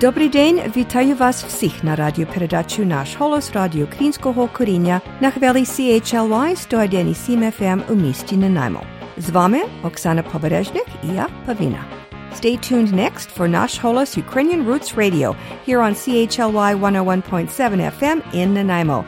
Добрий день, вітаю вас всіх на радіопередачу «Наш голос» радіо Українського коріння на хвилі CHLY 101,7 FM у місті Нанаймо. З вами Оксана Побережник і я Павіна. Stay tuned next for Nash Holos Ukrainian Roots Radio here on CHLY 101.7 FM in Nanaimo.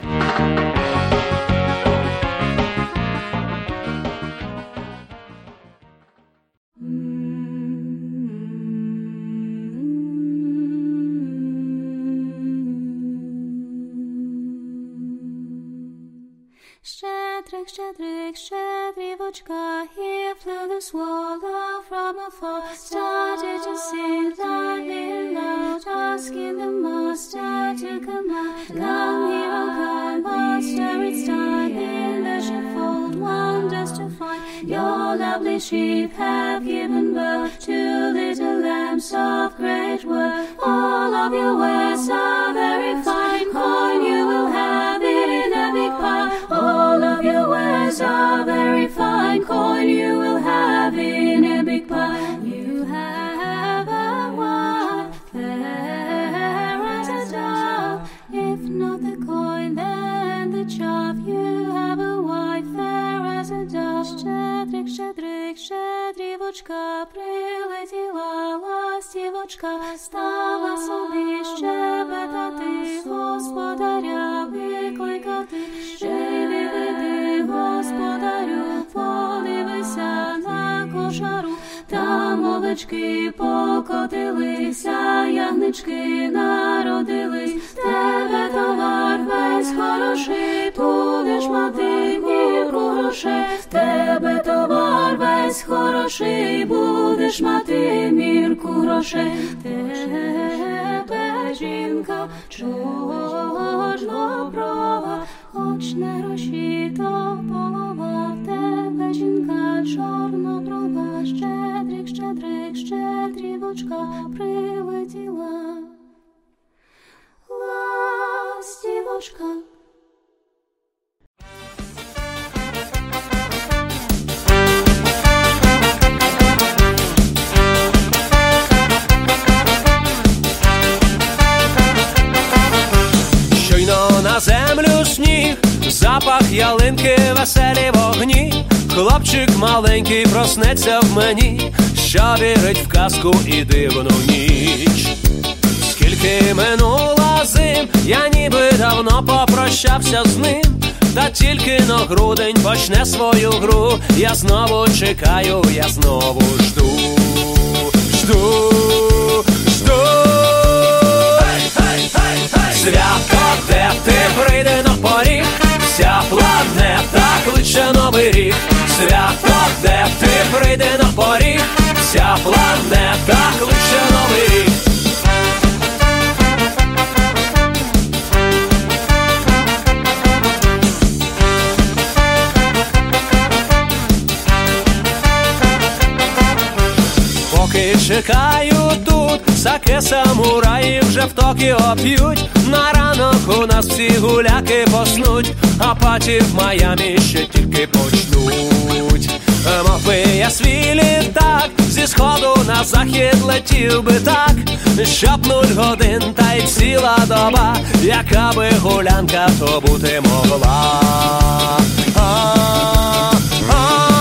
Shadrach, Shadrach, Shadravochka, here flew the swallow from afar, started to sing loudly loud, asking the master to come out. Come here, oh God, master, it's time in the sheepfold, wonders to find. Your lovely sheep have given birth to little lambs of great worth. All of your words are very fine, corn you will have in every big. All of your wares are very fine, coin you will have щедрик, щедрівочка, прилетіла ластівочка, стала собі щебетати, господаря викликати, ще не веди, господарю, подивися на кошару, там овечки покотилися, ягнички народились, тебе товар весь хороший, будеш мати мірку грошей, тебе товар весь хороший, будеш мати мірку грошей, тебе жінка чорноброва, хоч не гроші, то полова, в тебе жінка чорноброва, щедрик, щедрик, щедрівочка прилетіла. Ластівочка. Запах ялинки, веселі вогні. Хлопчик маленький проснеться в мені, що вірить в казку і дивну ніч. Скільки минуло зим, я ніби давно попрощався з ним. Та тільки на грудень почне свою гру. Я знову чекаю, я знову жду, жду, жду. Свято, де ти прийде кличе новий рік. Свято, де ти прийде на поріг, вся планета кличе новий рік. Поки чекаю саке самураї вже в Токіо п'ють. На ранок у нас всі гуляки поснуть, а паті в Майамі ще тільки почнуть. Мов би я свій літак зі сходу на захід летів би так, щоб нуль годин та й ціла доба, яка би гулянка то бути могла. А, а,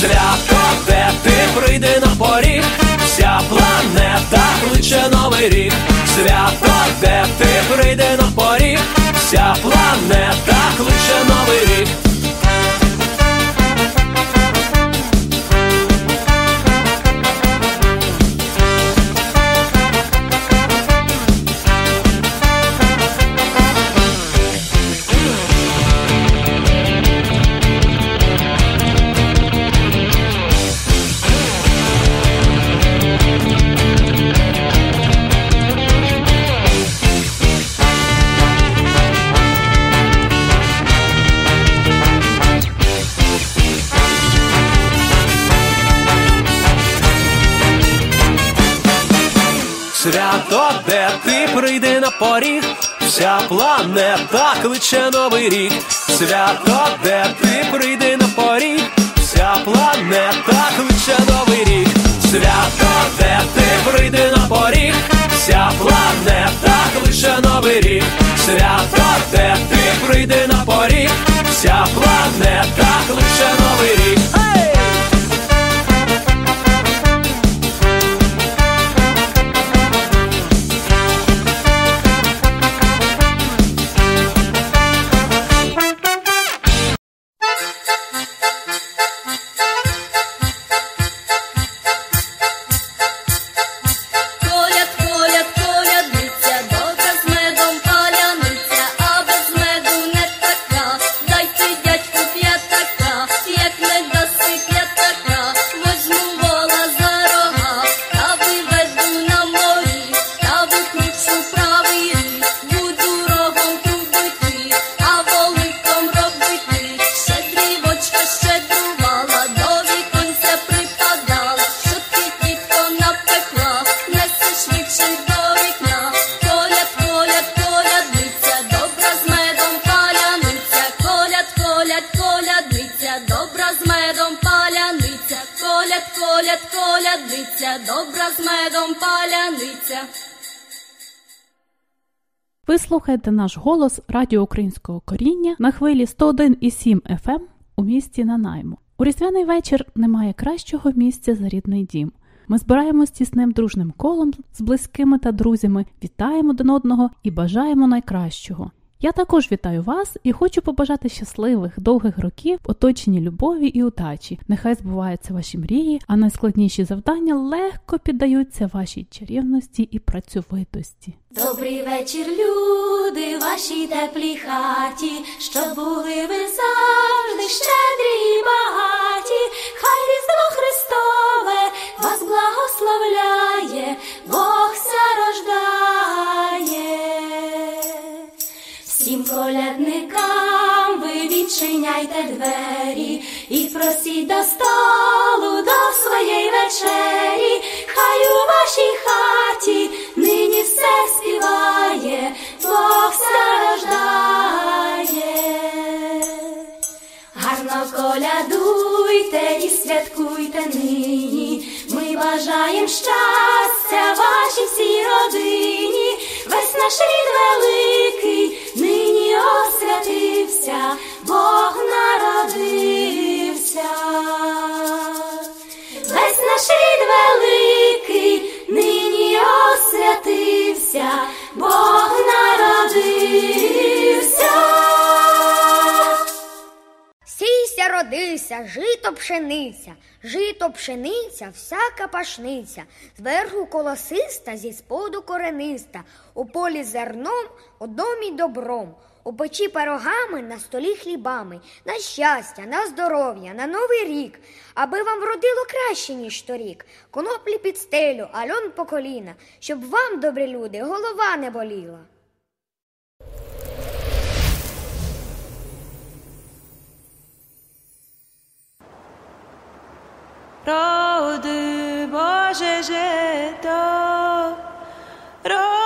Свято, де ти прийди на поріг, вся планета кличе новий рік. Свято, де ти прийди на поріг, вся планета де ти прийди на поріг, вся планета кличе новий рік. Свято, де ти прийди на поріг, вся планета кличе новий рік, свято, де ти прийди на поріг, вся планета кличе новий рік, свято, де ти прийди на поріг, вся планета кличе новий рік. Слухаєте наш голос Радіо Українського коріння на хвилі 101,7 FM ем у місті Нанаймо. У різдвяний вечір немає кращого місця за рідний дім. Ми збираємось тісним дружним колом з близькими та друзями, вітаємо один одного і бажаємо найкращого. Я також вітаю вас і хочу побажати щасливих, довгих років, оточенні любові і удачі. Нехай збуваються ваші мрії, а найскладніші завдання легко піддаються вашій чарівності і працьовитості. Добрий вечір, люди, вашій теплій хаті, щоб були ви завжди щедрі і багаті, хай різдво Христове вас благословляє, Бог ся рождає. Колядникам ви відчиняйте двері і просіть до столу до своєї вечері, хай у вашій хаті нині все співає, Бог страждає. Гарно колядуйте і святкуйте нині. Ми бажаєм щастя вашій всій родині, весь наш рід великий нині освятився, Бог народився, весь наш рід великий, нині освятився, Бог народився. Родися, жито пшениця, жито пшениця, всяка пашниця, зверху колосиста, зі споду корениста, у полі зерном, у домі добром, у печі пирогами, на столі хлібами, на щастя, на здоров'я, на новий рік, аби вам вродило краще, ніж торік, коноплі під стелю, альон по коліна, щоб вам, добрі люди, голова не боліла. Роди Боже жито, роди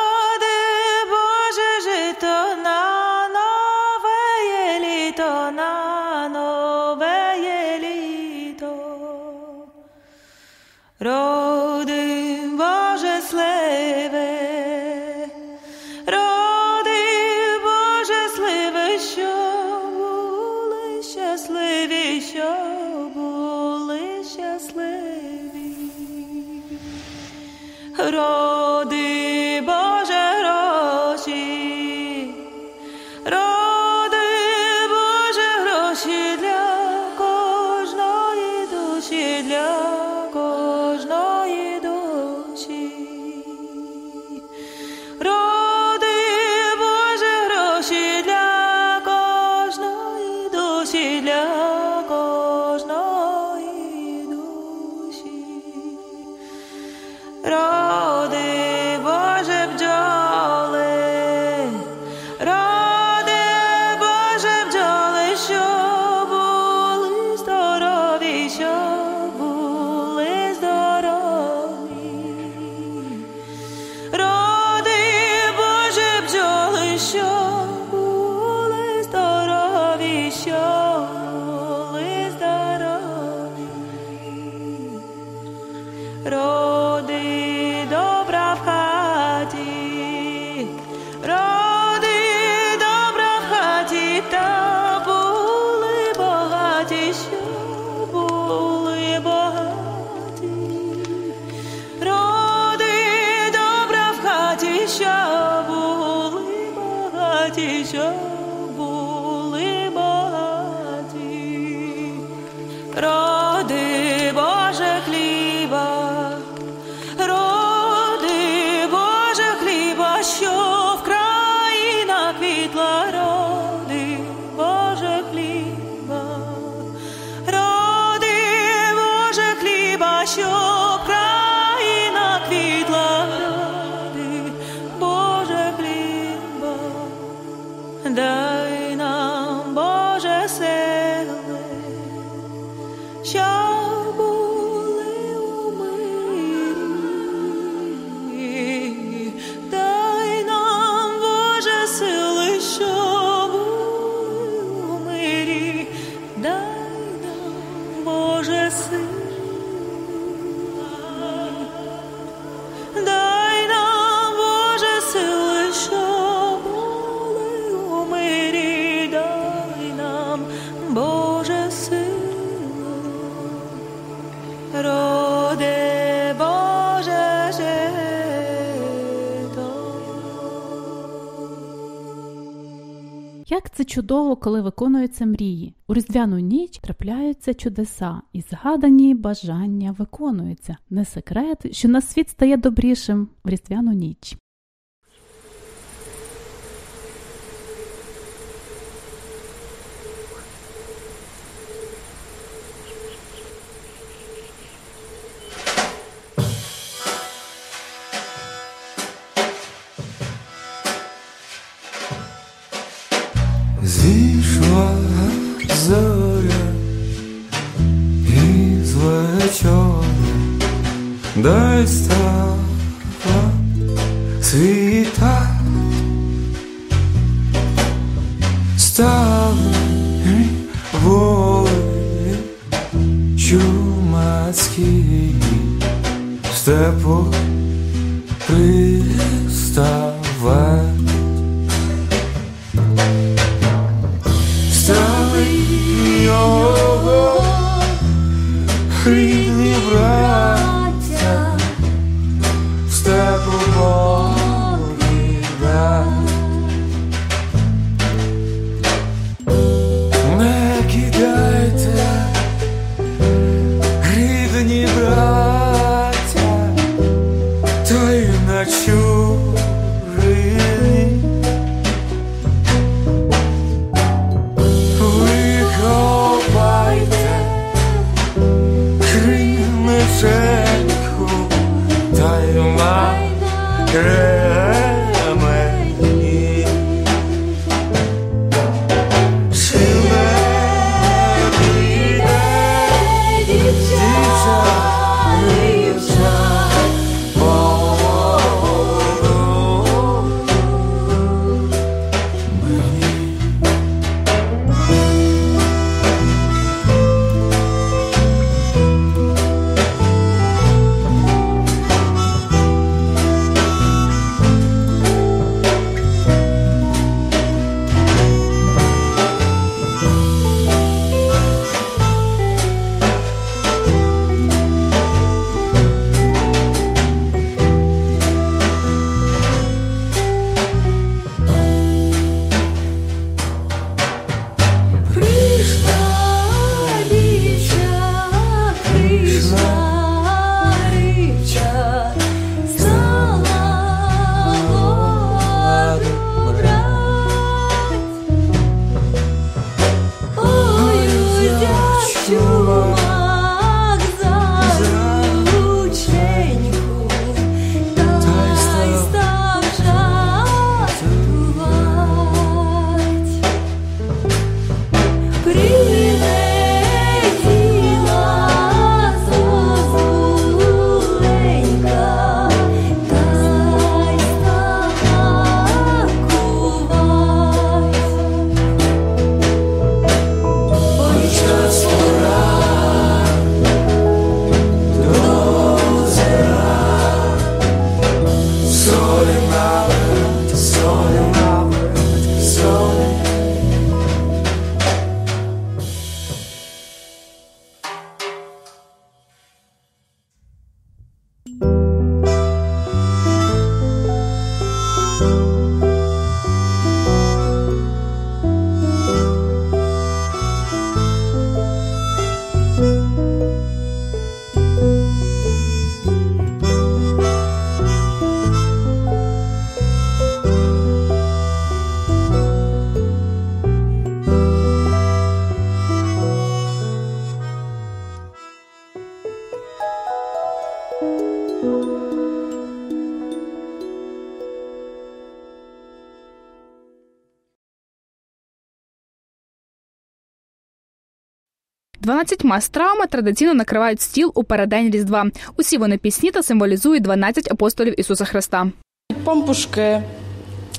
чудово, коли виконуються мрії. У різдвяну ніч трапляються чудеса, і згадані бажання виконуються. Не секрет, що на світ стає добрішим в різдвяну ніч. Рідні брат. 12 традиційно накривають стіл у переддень Різдва. Усі вони пісні та символізують 12 апостолів Ісуса Христа. Пампушки,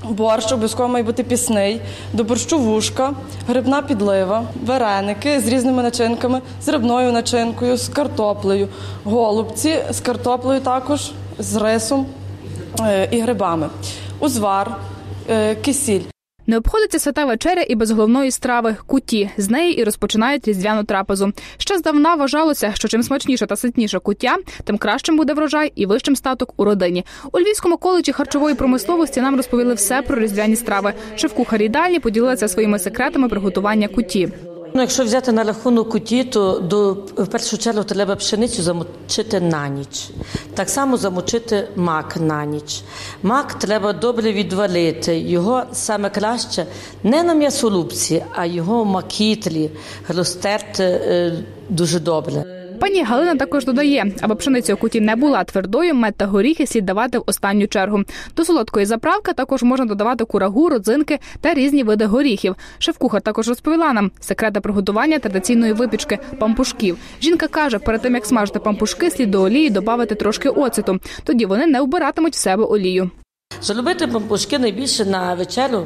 борщ обов'язково має бути пісний, до борщу вушка, грибна підлива, вареники з різними начинками, з рибною начинкою, з картоплею, голубці з картоплею також, з рисом е, і грибами, узвар, е, кисіль. Не обходиться свята вечеря і без головної страви куті. З неї і розпочинають різдвяну трапезу. Ще здавна вважалося, що чим смачніша та ситніша куття, тим кращим буде врожай і вищим статок у родині. У Львівському коледжі харчової промисловості нам розповіли все про різдвяні страви. Шеф-кухарі далі поділилися своїми секретами приготування куті. Ну, якщо взяти на рахунок куті, то до в першу чергу треба пшеницю замочити на ніч. Так само замочити мак на ніч. Мак треба добре відвалити. Його саме краще не на м'ясорубці, а його в макітлі розтерти е, дуже добре. Пані Галина також додає, аби пшениця у куті не була твердою, мед та горіхи слід давати в останню чергу. До солодкої заправки також можна додавати курагу, родзинки та різні види горіхів. Шеф-кухар також розповіла нам секрети приготування традиційної випічки пампушків. Жінка каже, перед тим як смажити пампушки, слід до олії додати трошки оцету. Тоді вони не вбиратимуть в себе олію. Зробити пампушки найбільше на вечерю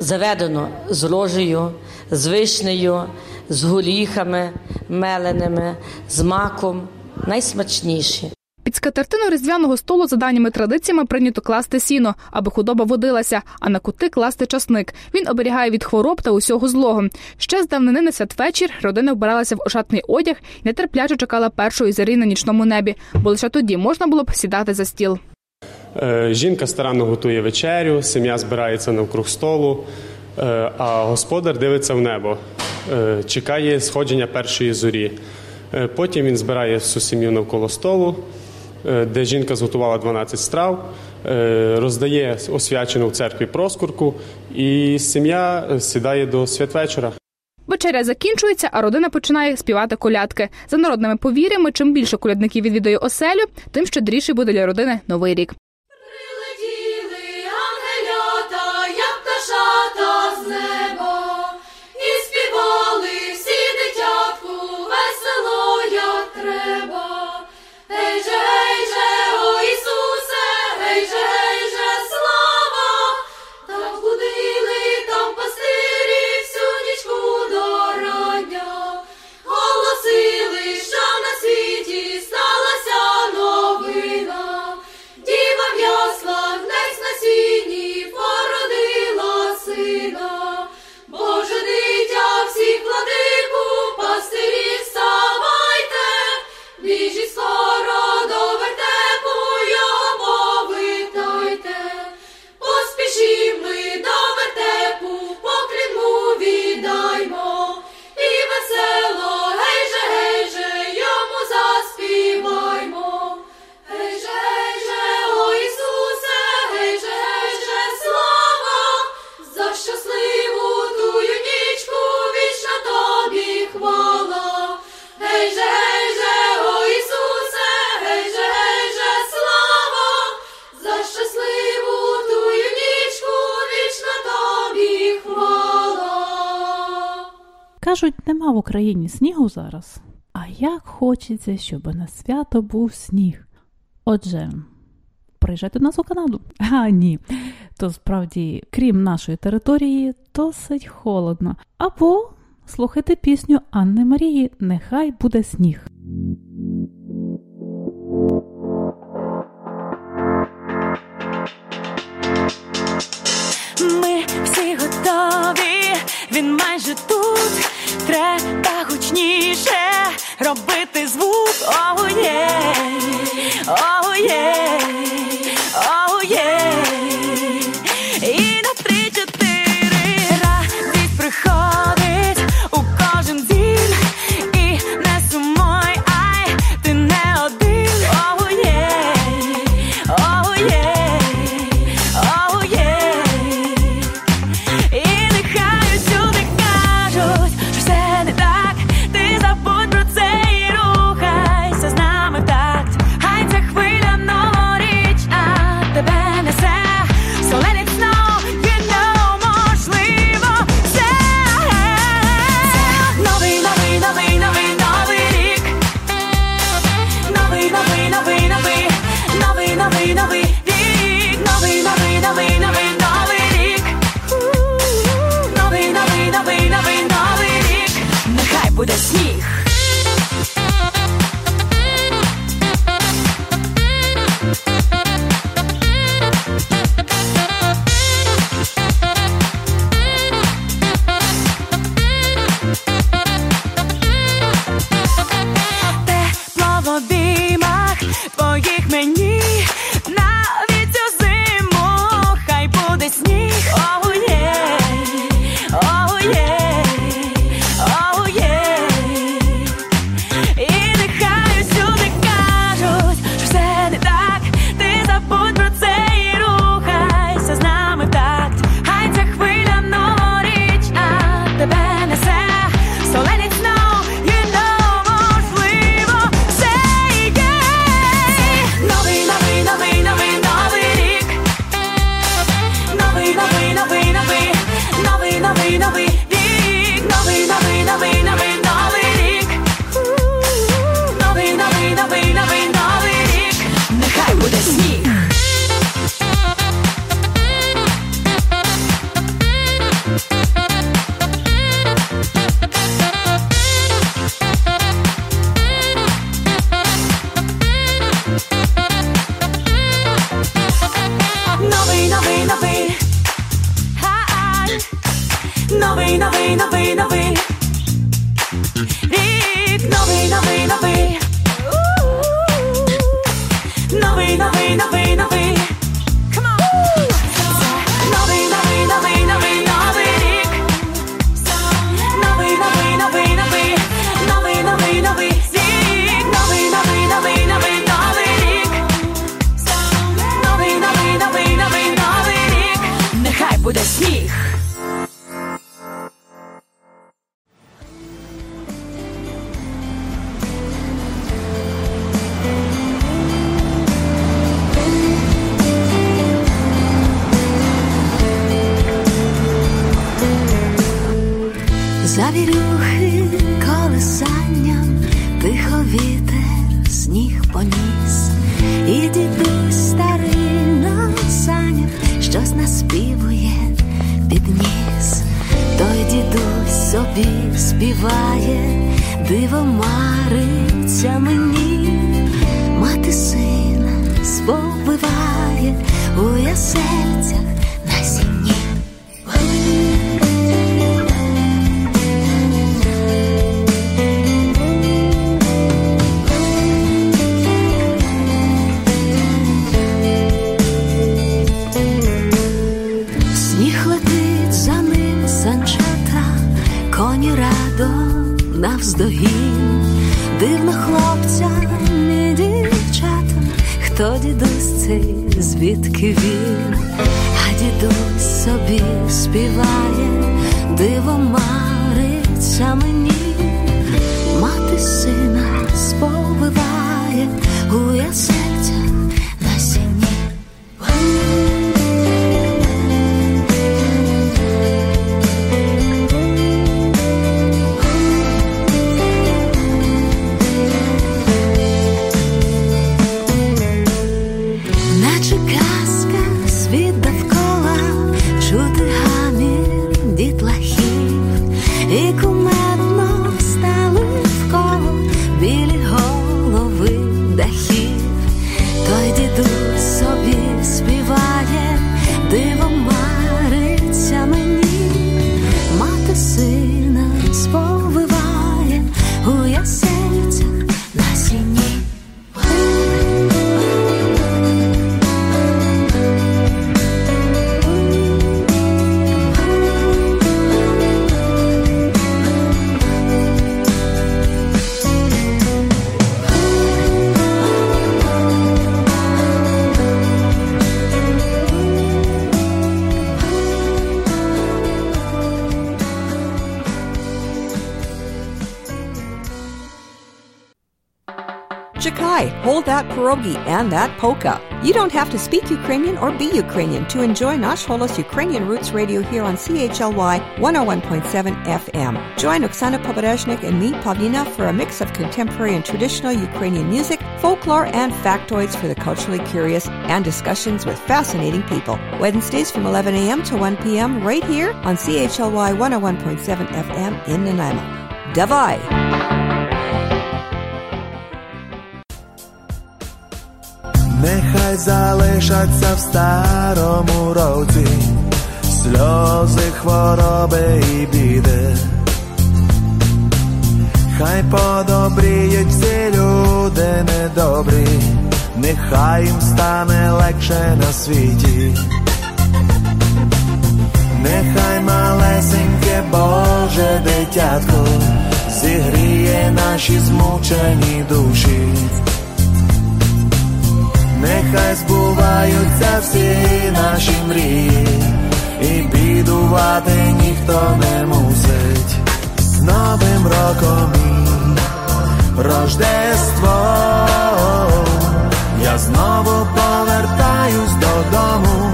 заведено з рожею, з вишнею, з горіхами меленими, з маком. Найсмачніші. Під скатертину різдвяного столу за даними традиціями прийнято класти сіно, аби худоба водилася, а на кути класти часник. Він оберігає від хвороб та усього злого. Ще з давнини на святвечір родина вбиралася в ошатний одяг і нетерпляче чекала першої зарі на нічному небі, бо лише тоді можна було б сідати за стіл. Е, Жінка старанно готує вечерю, сім'я збирається навкруг столу, е, а господар дивиться в небо, чекає сходження першої зорі. Е, Потім він збирає всю сім'ю навколо столу, е, де жінка зготувала 12 страв, е, роздає освячену в церкві проскурку, і сім'я е, сідає до святвечора. Вечеря закінчується, а родина починає співати колядки. За народними повір'ями, чим більше колядників відвідує оселю, тим щедріший буде для родини новий рік. Кажуть, нема в Україні снігу зараз. А як хочеться, щоб на свято був сніг. Отже, приїжджайте до нас у Канаду. А ні. То справді, крім нашої території, досить холодно. Або слухайте пісню Анни Марії Нехай буде сніг. Собі співає, диво мариться мені, мати сина сповиває у я на навздогін, дивно хлопцям і дівчатам, хто дідусь цей, звідки він, а дідусь собі співає, диво мариться мені, that pierogi and that polka. You don't have to speak Ukrainian or be Ukrainian to enjoy Nash Holos Ukrainian Roots Radio here on CHLY 101.7 FM. Join Oksana Poberezhnik and me, Pavlina, for a mix of contemporary and traditional Ukrainian music, folklore, and factoids for the culturally curious, and discussions with fascinating people. Wednesdays from 11 a.m. to 1 p.m. right here on CHLY 101.7 FM in Nanaimo. Davai! Нехай залишаться в старому році сльози, хвороби і біди. Хай подобріють всі люди недобрі, нехай їм стане легше на світі. Нехай малесеньке Боже дитятко зігріє наші змучені душі. Нехай збуваються всі наші мрії, і бідувати ніхто не мусить. З Новим роком і Рождество, я знову повертаюсь додому,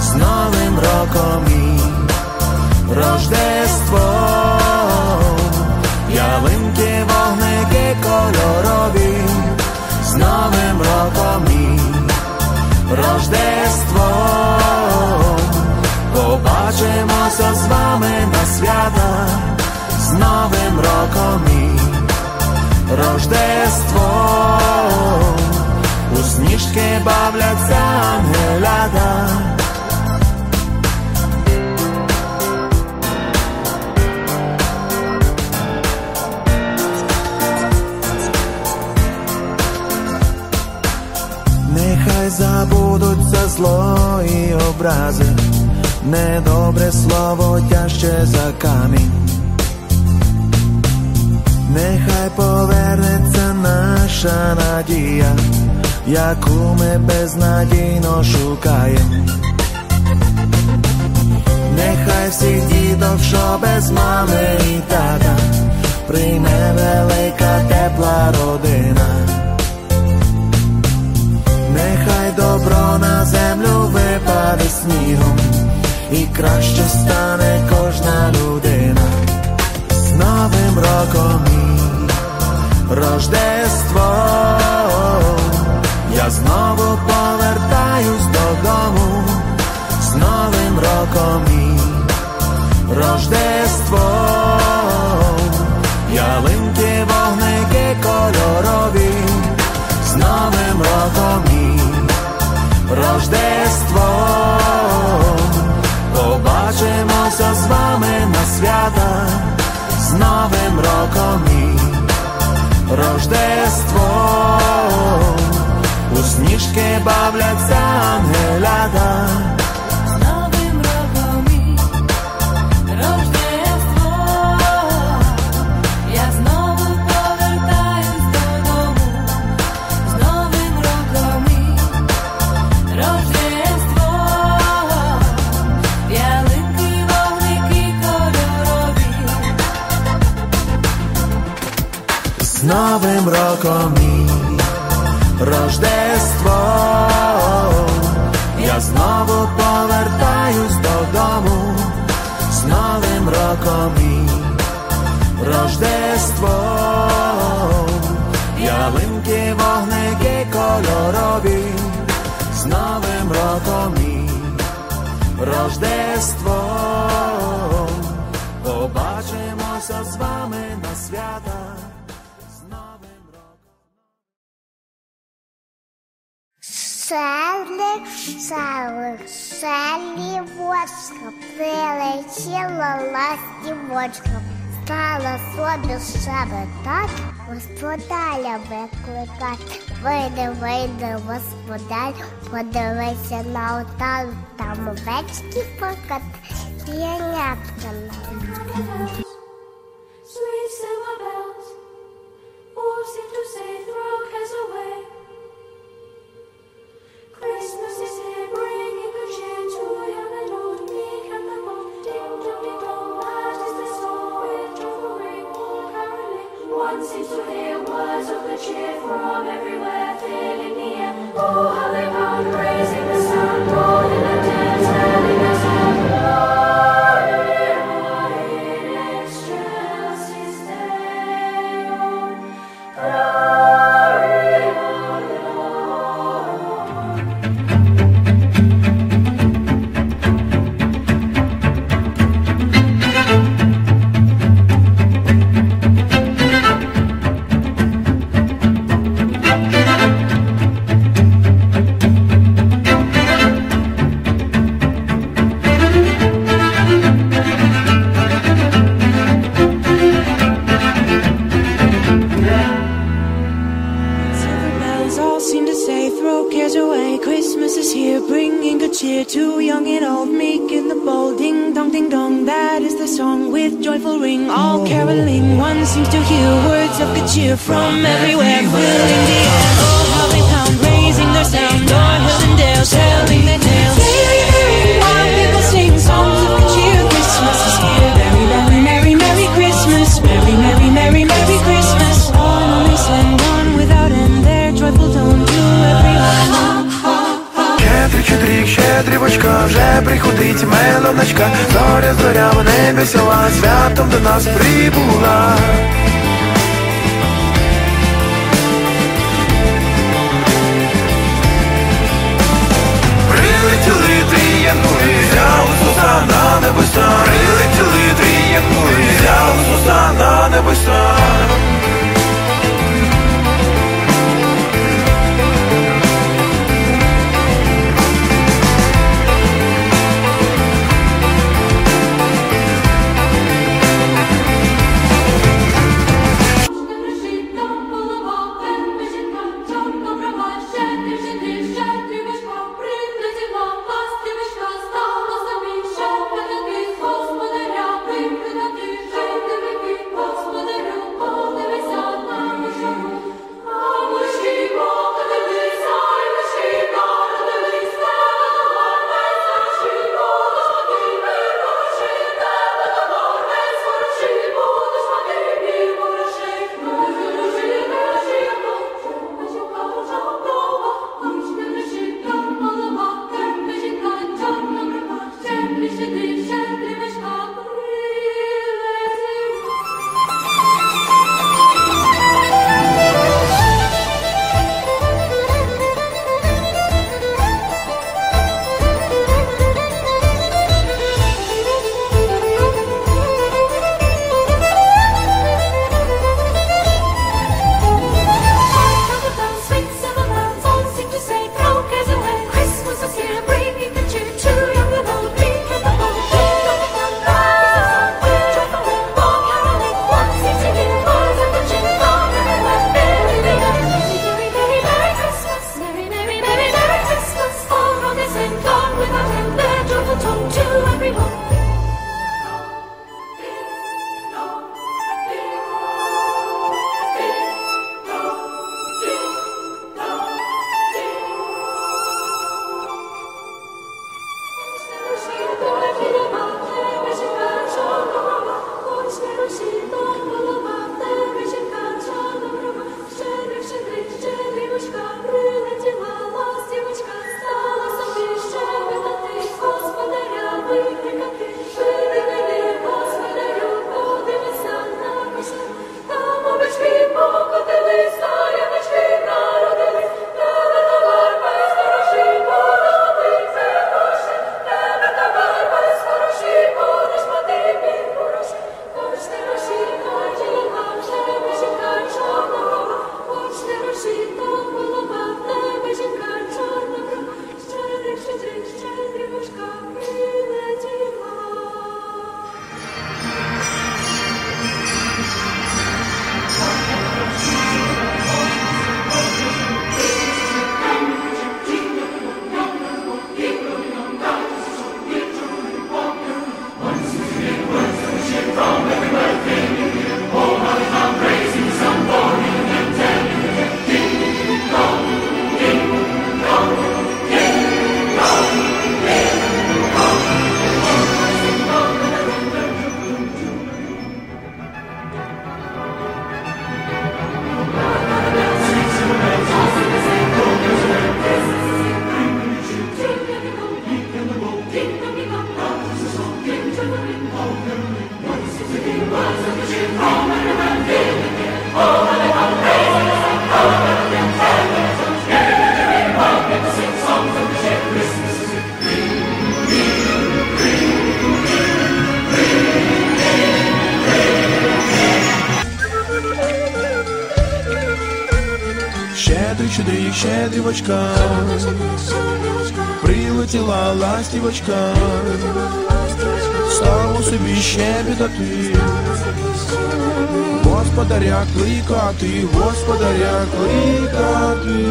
з Новим роком і Рождество, ялинки, вогники кольорові з Новим роком і Рождество, побачимося з вами на свята, з Новим роком і Рождество, у сніжки бавляться ангелята. Забудуться зло і образи, недобре слово тяжче за камінь. Нехай повернеться наша надія, яку ми безнадійно шукаємо. Нехай всіх діток, що без мами і тата, прийме велика тепла родина. Добро на землю випаде снігом, і краще стане кожна людина. З Новим роком і Рождество, я знову повертаюсь додому. З новим роком і Рождество, ялинки, вогники кольорові, з новим роком Рождество, побачимося з вами на свята, з новим роком і Рождество, у сніжки бавляться ангелята. Новим роком і Рождество, я знову повертаюсь додому, з новим роком і Рождество, ялинки, вогники кольорові, з новим роком і Рождество, побачимося з вами на свята. Селик, селі вошка, прилетіла ластівочка, стала собі щебетать, господаря викликать. Вийди, вийди, господар, подивися на оталу, там овечки покат, п'янятка на Sweet silver bells, all seem to say throw cares away. From everywhere, filling the air. Oh, how they pound, raising the sound, rolling щедрівочка, прилетіла ластівочка, стало собі щебетати, господаря кликати, господаря кликати.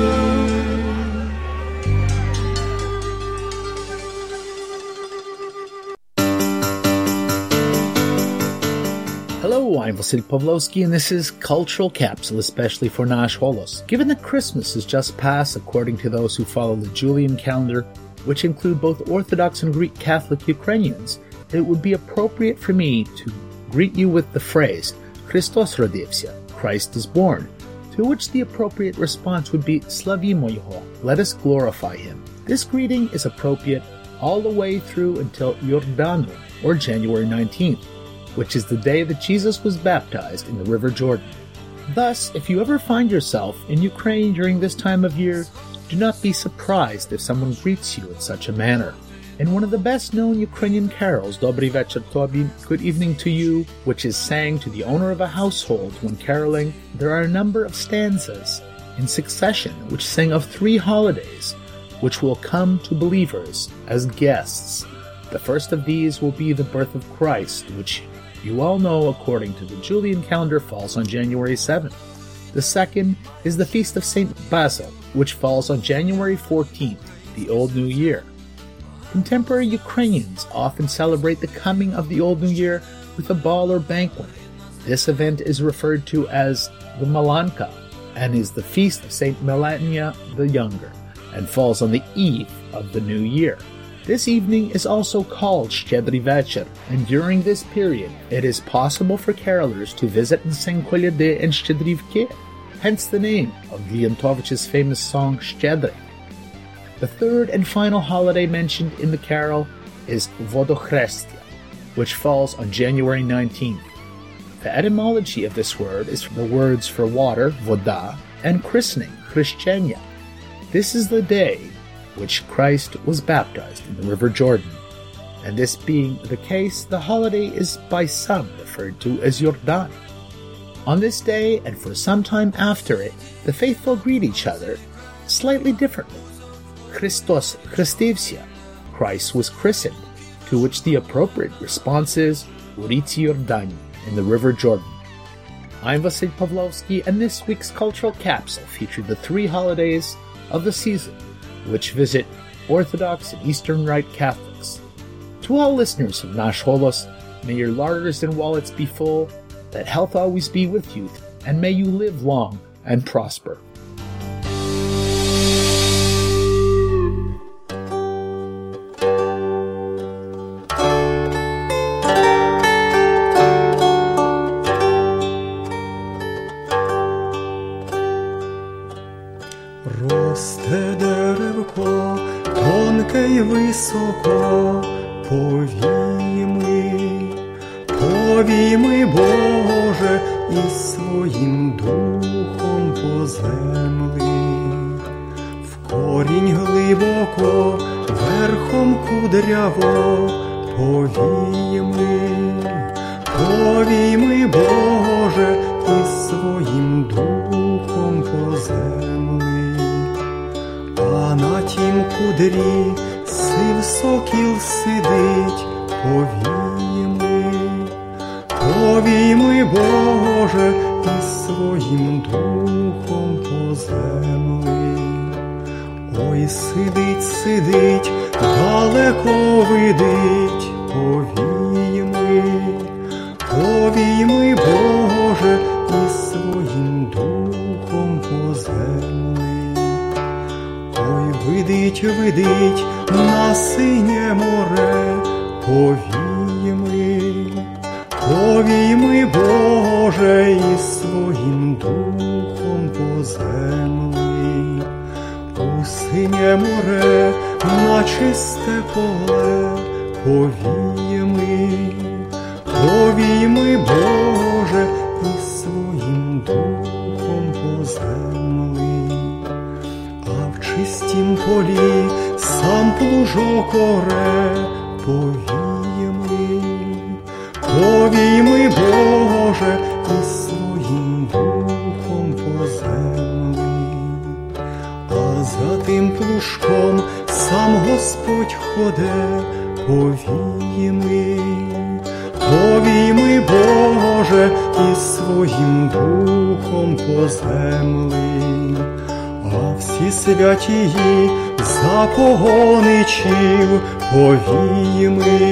Hello, I'm Vasil Pavlovsky, and this is Cultural Capsule, especially for Nash Holos. Given that Christmas has just passed, according to those who follow the Julian calendar, which include both Orthodox and Greek Catholic Ukrainians, it would be appropriate for me to greet you with the phrase Christos rodivся, Christ is born, to which the appropriate response would be Slavimo Yeho, let us glorify him. This greeting is appropriate all the way through until Yordanu, or January 19th, which is the day that Jesus was baptized in the River Jordan. Thus, if you ever find yourself in Ukraine during this time of year, do not be surprised if someone greets you in such a manner. In one of the best known Ukrainian carols, Dobry Večer Tobi, Good Evening to You, which is sang to the owner of a household when caroling, there are a number of stanzas in succession which sing of three holidays which will come to believers as guests. The first of these will be the birth of Christ, which you all know according to the Julian calendar falls on January 7th. The second is the Feast of St. Basil, which falls on January 14th, the Old New Year. Contemporary Ukrainians often celebrate the coming of the Old New Year with a ball or banquet. This event is referred to as the Malanka and is the feast of St. Melania the Younger and falls on the eve of the New Year. This evening is also called Szczedry Večer, and during this period, it is possible for carolers to visit Nsenkolyade and Szczedrivke, hence the name of Liantovich's famous song Szczedry. The third and final holiday mentioned in the carol is Vodochrestia, which falls on January 19th. The etymology of this word is from the words for water, voda, and christening, christiania. This is the day which Christ was baptized in the River Jordan. And this being the case, the holiday is by some referred to as Jordan. On this day, and for some time after it, the faithful greet each other slightly differently. Christos Christivsia, Christ was christened, to which the appropriate response is Uritsi Jordani in the River Jordan. I'm Vasil Pavlovsky, and this week's cultural capsule featured the three holidays of the season which visit Orthodox and Eastern Rite Catholics. To all listeners of Nash Holos, may your larders and wallets be full, that health always be with you, and may you live long and prosper. Кудрі сив сокіл сидить, повійми, повійми, Боже, і своїм духом по землі. Ой, сидить, сидить, далеко видить, повійми, повійми, Боже, і своїм духом по землі. Видить, видить на синє море, повійми, повійми, Боже, і своїм духом по землі, у синє море, на чисте поле, повійми, повійми, Боже, полі, сам плужок оре повіями, повійми, Боже, і своїм духом по землі, а за тим плужком сам Господь ходе, повіями, повійми, Боже, і своїм духом по землі а за погоничів повійми,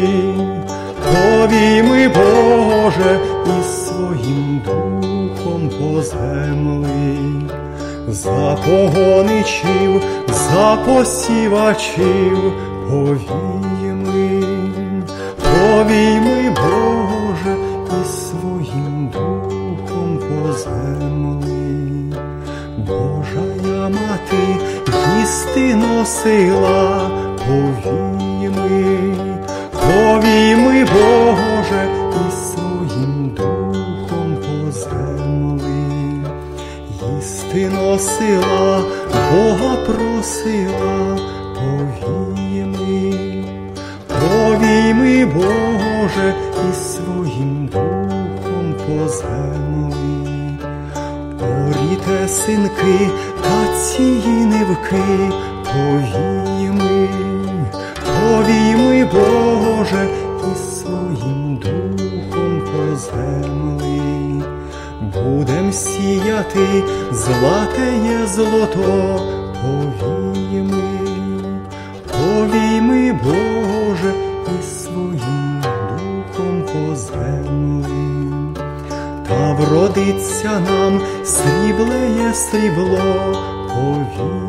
повіями, Боже, і своїм духом по землі. За погоничів, за посівачів, повіями, їсти носила, повіями, повійми, Боже, і своїм духом по землі. Їсти носила, Бога просила, повіями, повійми, Боже, і своїм духом по землі. Оріте синки та цінивки, повіями, повійми, Боже, і своїм духом по землі. Будем сіяти златеє злото, повіями, повійми, Боже, і своїм духом по землі, та вродиться нам сріблеє срібло, повійми,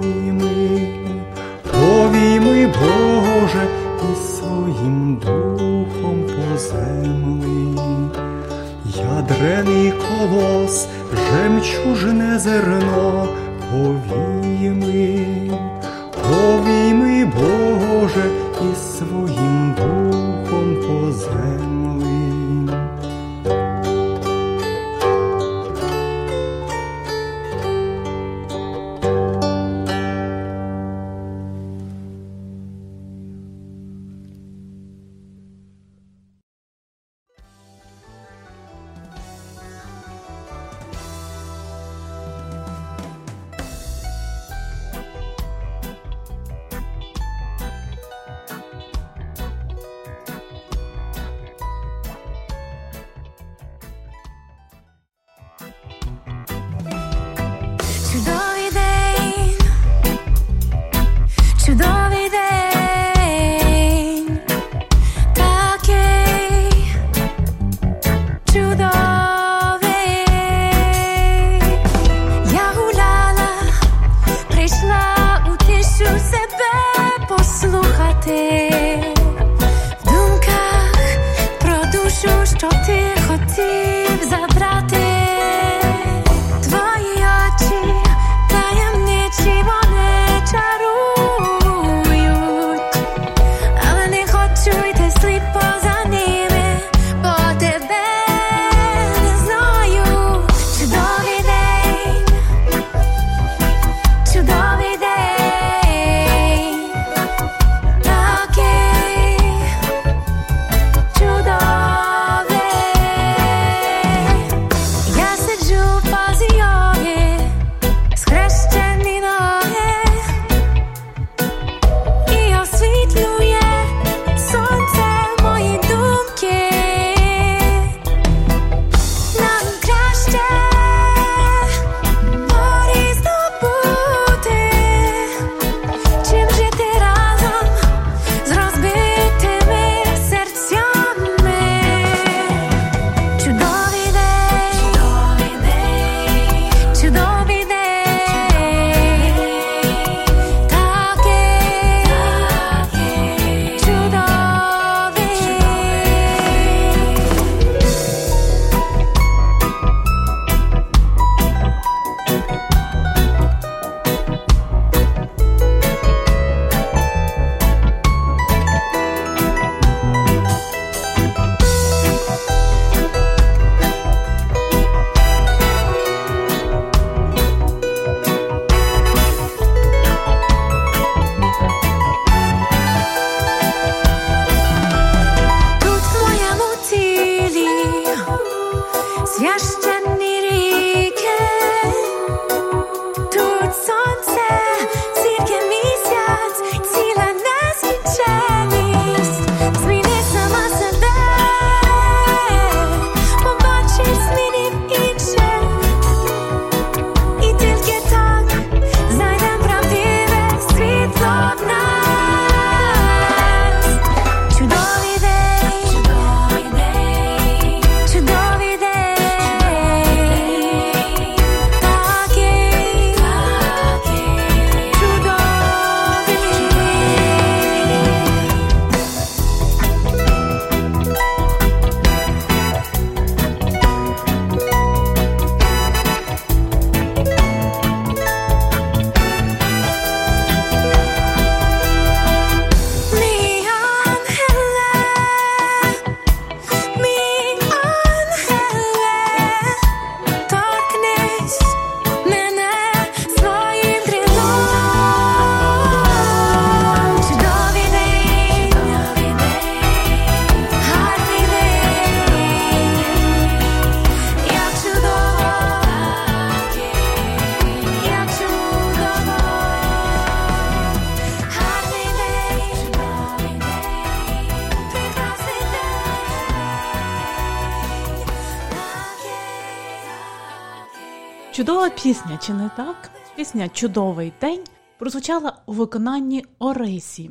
Чудова пісня, чи не так? Пісня Чудовий день прозвучала у виконанні Орисі,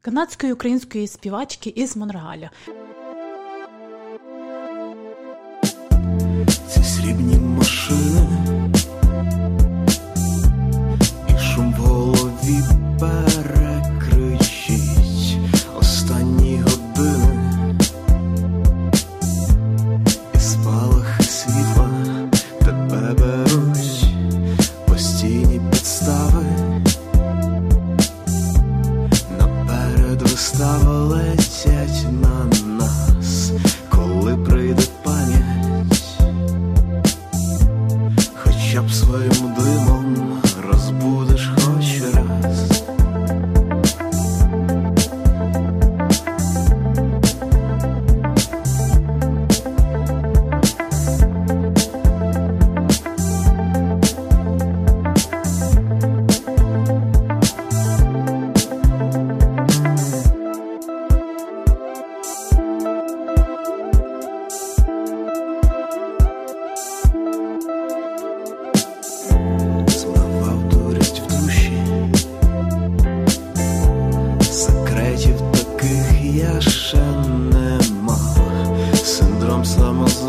канадської української співачки із Монреаля.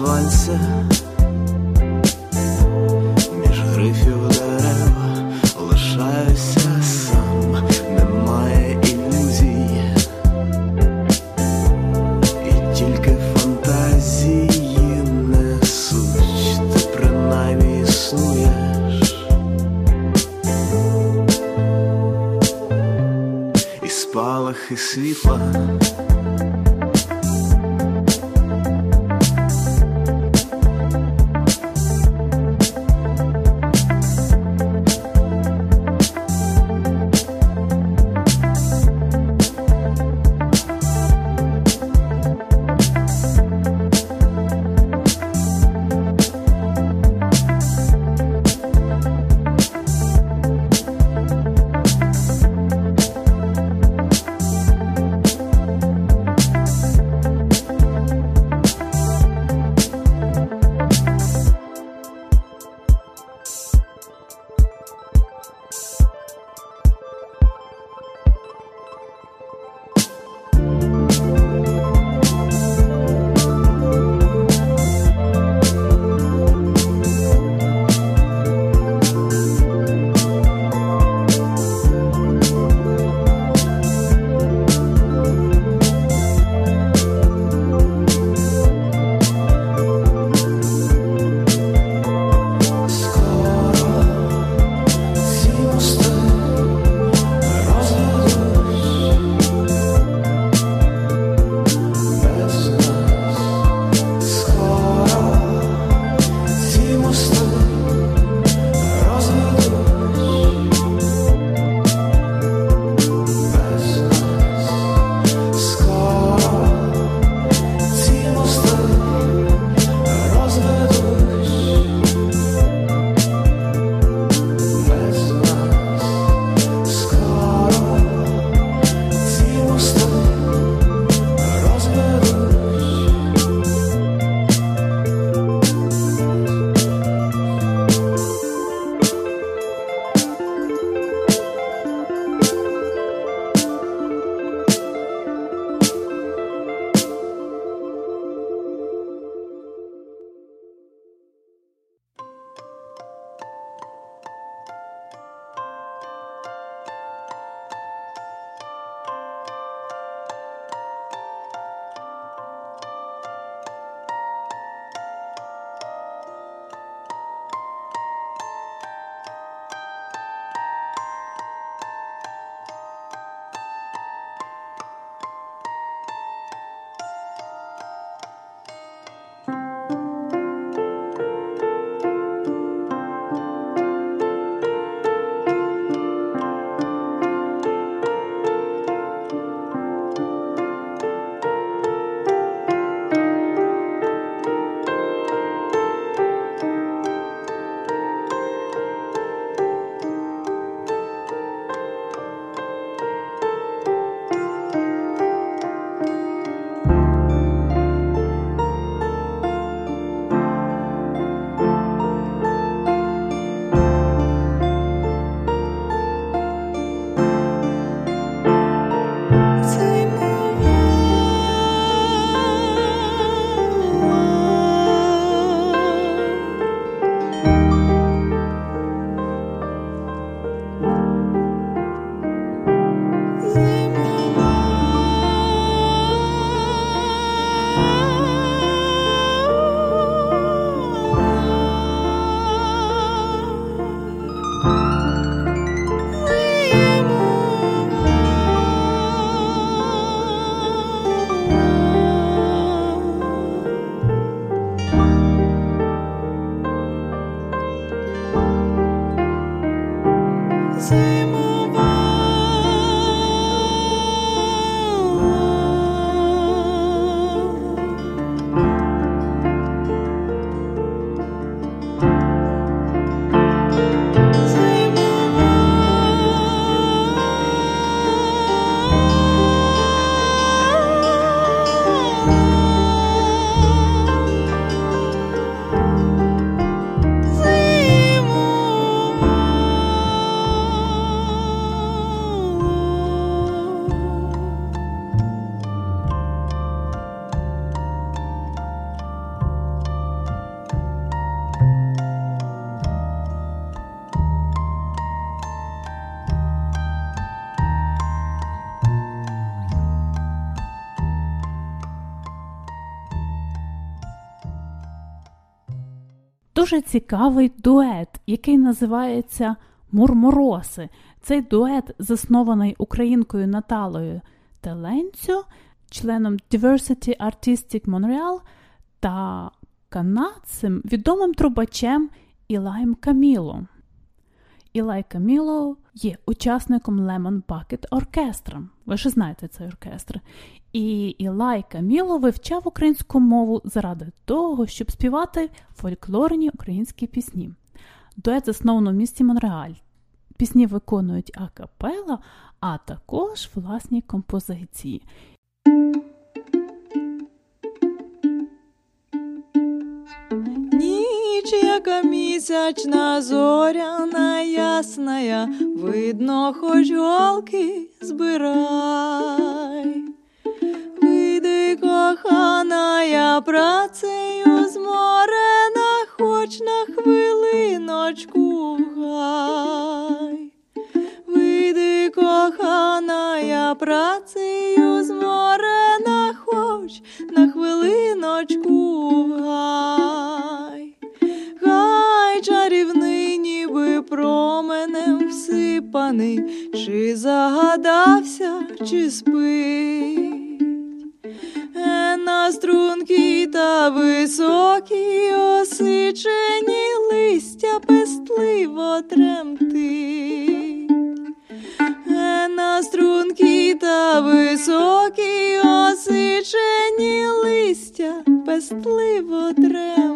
Самозванця між грифів дерева лишаюся сам, немає ілюзій, і тільки фантазії несуть, ти принаймні існуєш. і спалахи світла. Дуже цікавий дует, який називається Мурмороси. Цей дует заснований українкою Наталою Теленцю, членом Diversity Artistic Montreal та канадцем, відомим трубачем Ілаєм Каміло. Ілай Каміло є учасником Lemon Bucket Orchestra. Ви ж знаєте цей оркестр. І Ілай Каміло вивчав українську мову заради того, щоб співати фольклорні українські пісні. Дует засновано в місті Монреаль. Пісні виконують акапела, а також власні композиції. Ніч, яка місячна зоряна ясная, видно, хоч голки збирай. Кохана, я працею зморена, хоч на хвилиночку в. Вийди, кохана, я працею зморена, хоч на хвилиночку в гай. Гай чарівний, ніби променем всипаний, чи загадався, чи спить. На струнки та високі осичені листя пестливо тремтить. Е, На струнки та високі осичені листя пестливо тремтить.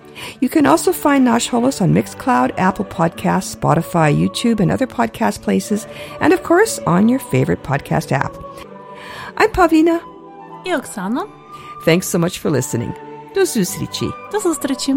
You can also find Nosh Holos on Mixcloud, Apple Podcasts, Spotify, YouTube, and other podcast places, and of course on your favorite podcast app. I'm Pavlina. І Оксана. Thanks so much for listening. До зустрічі. До зустрічі.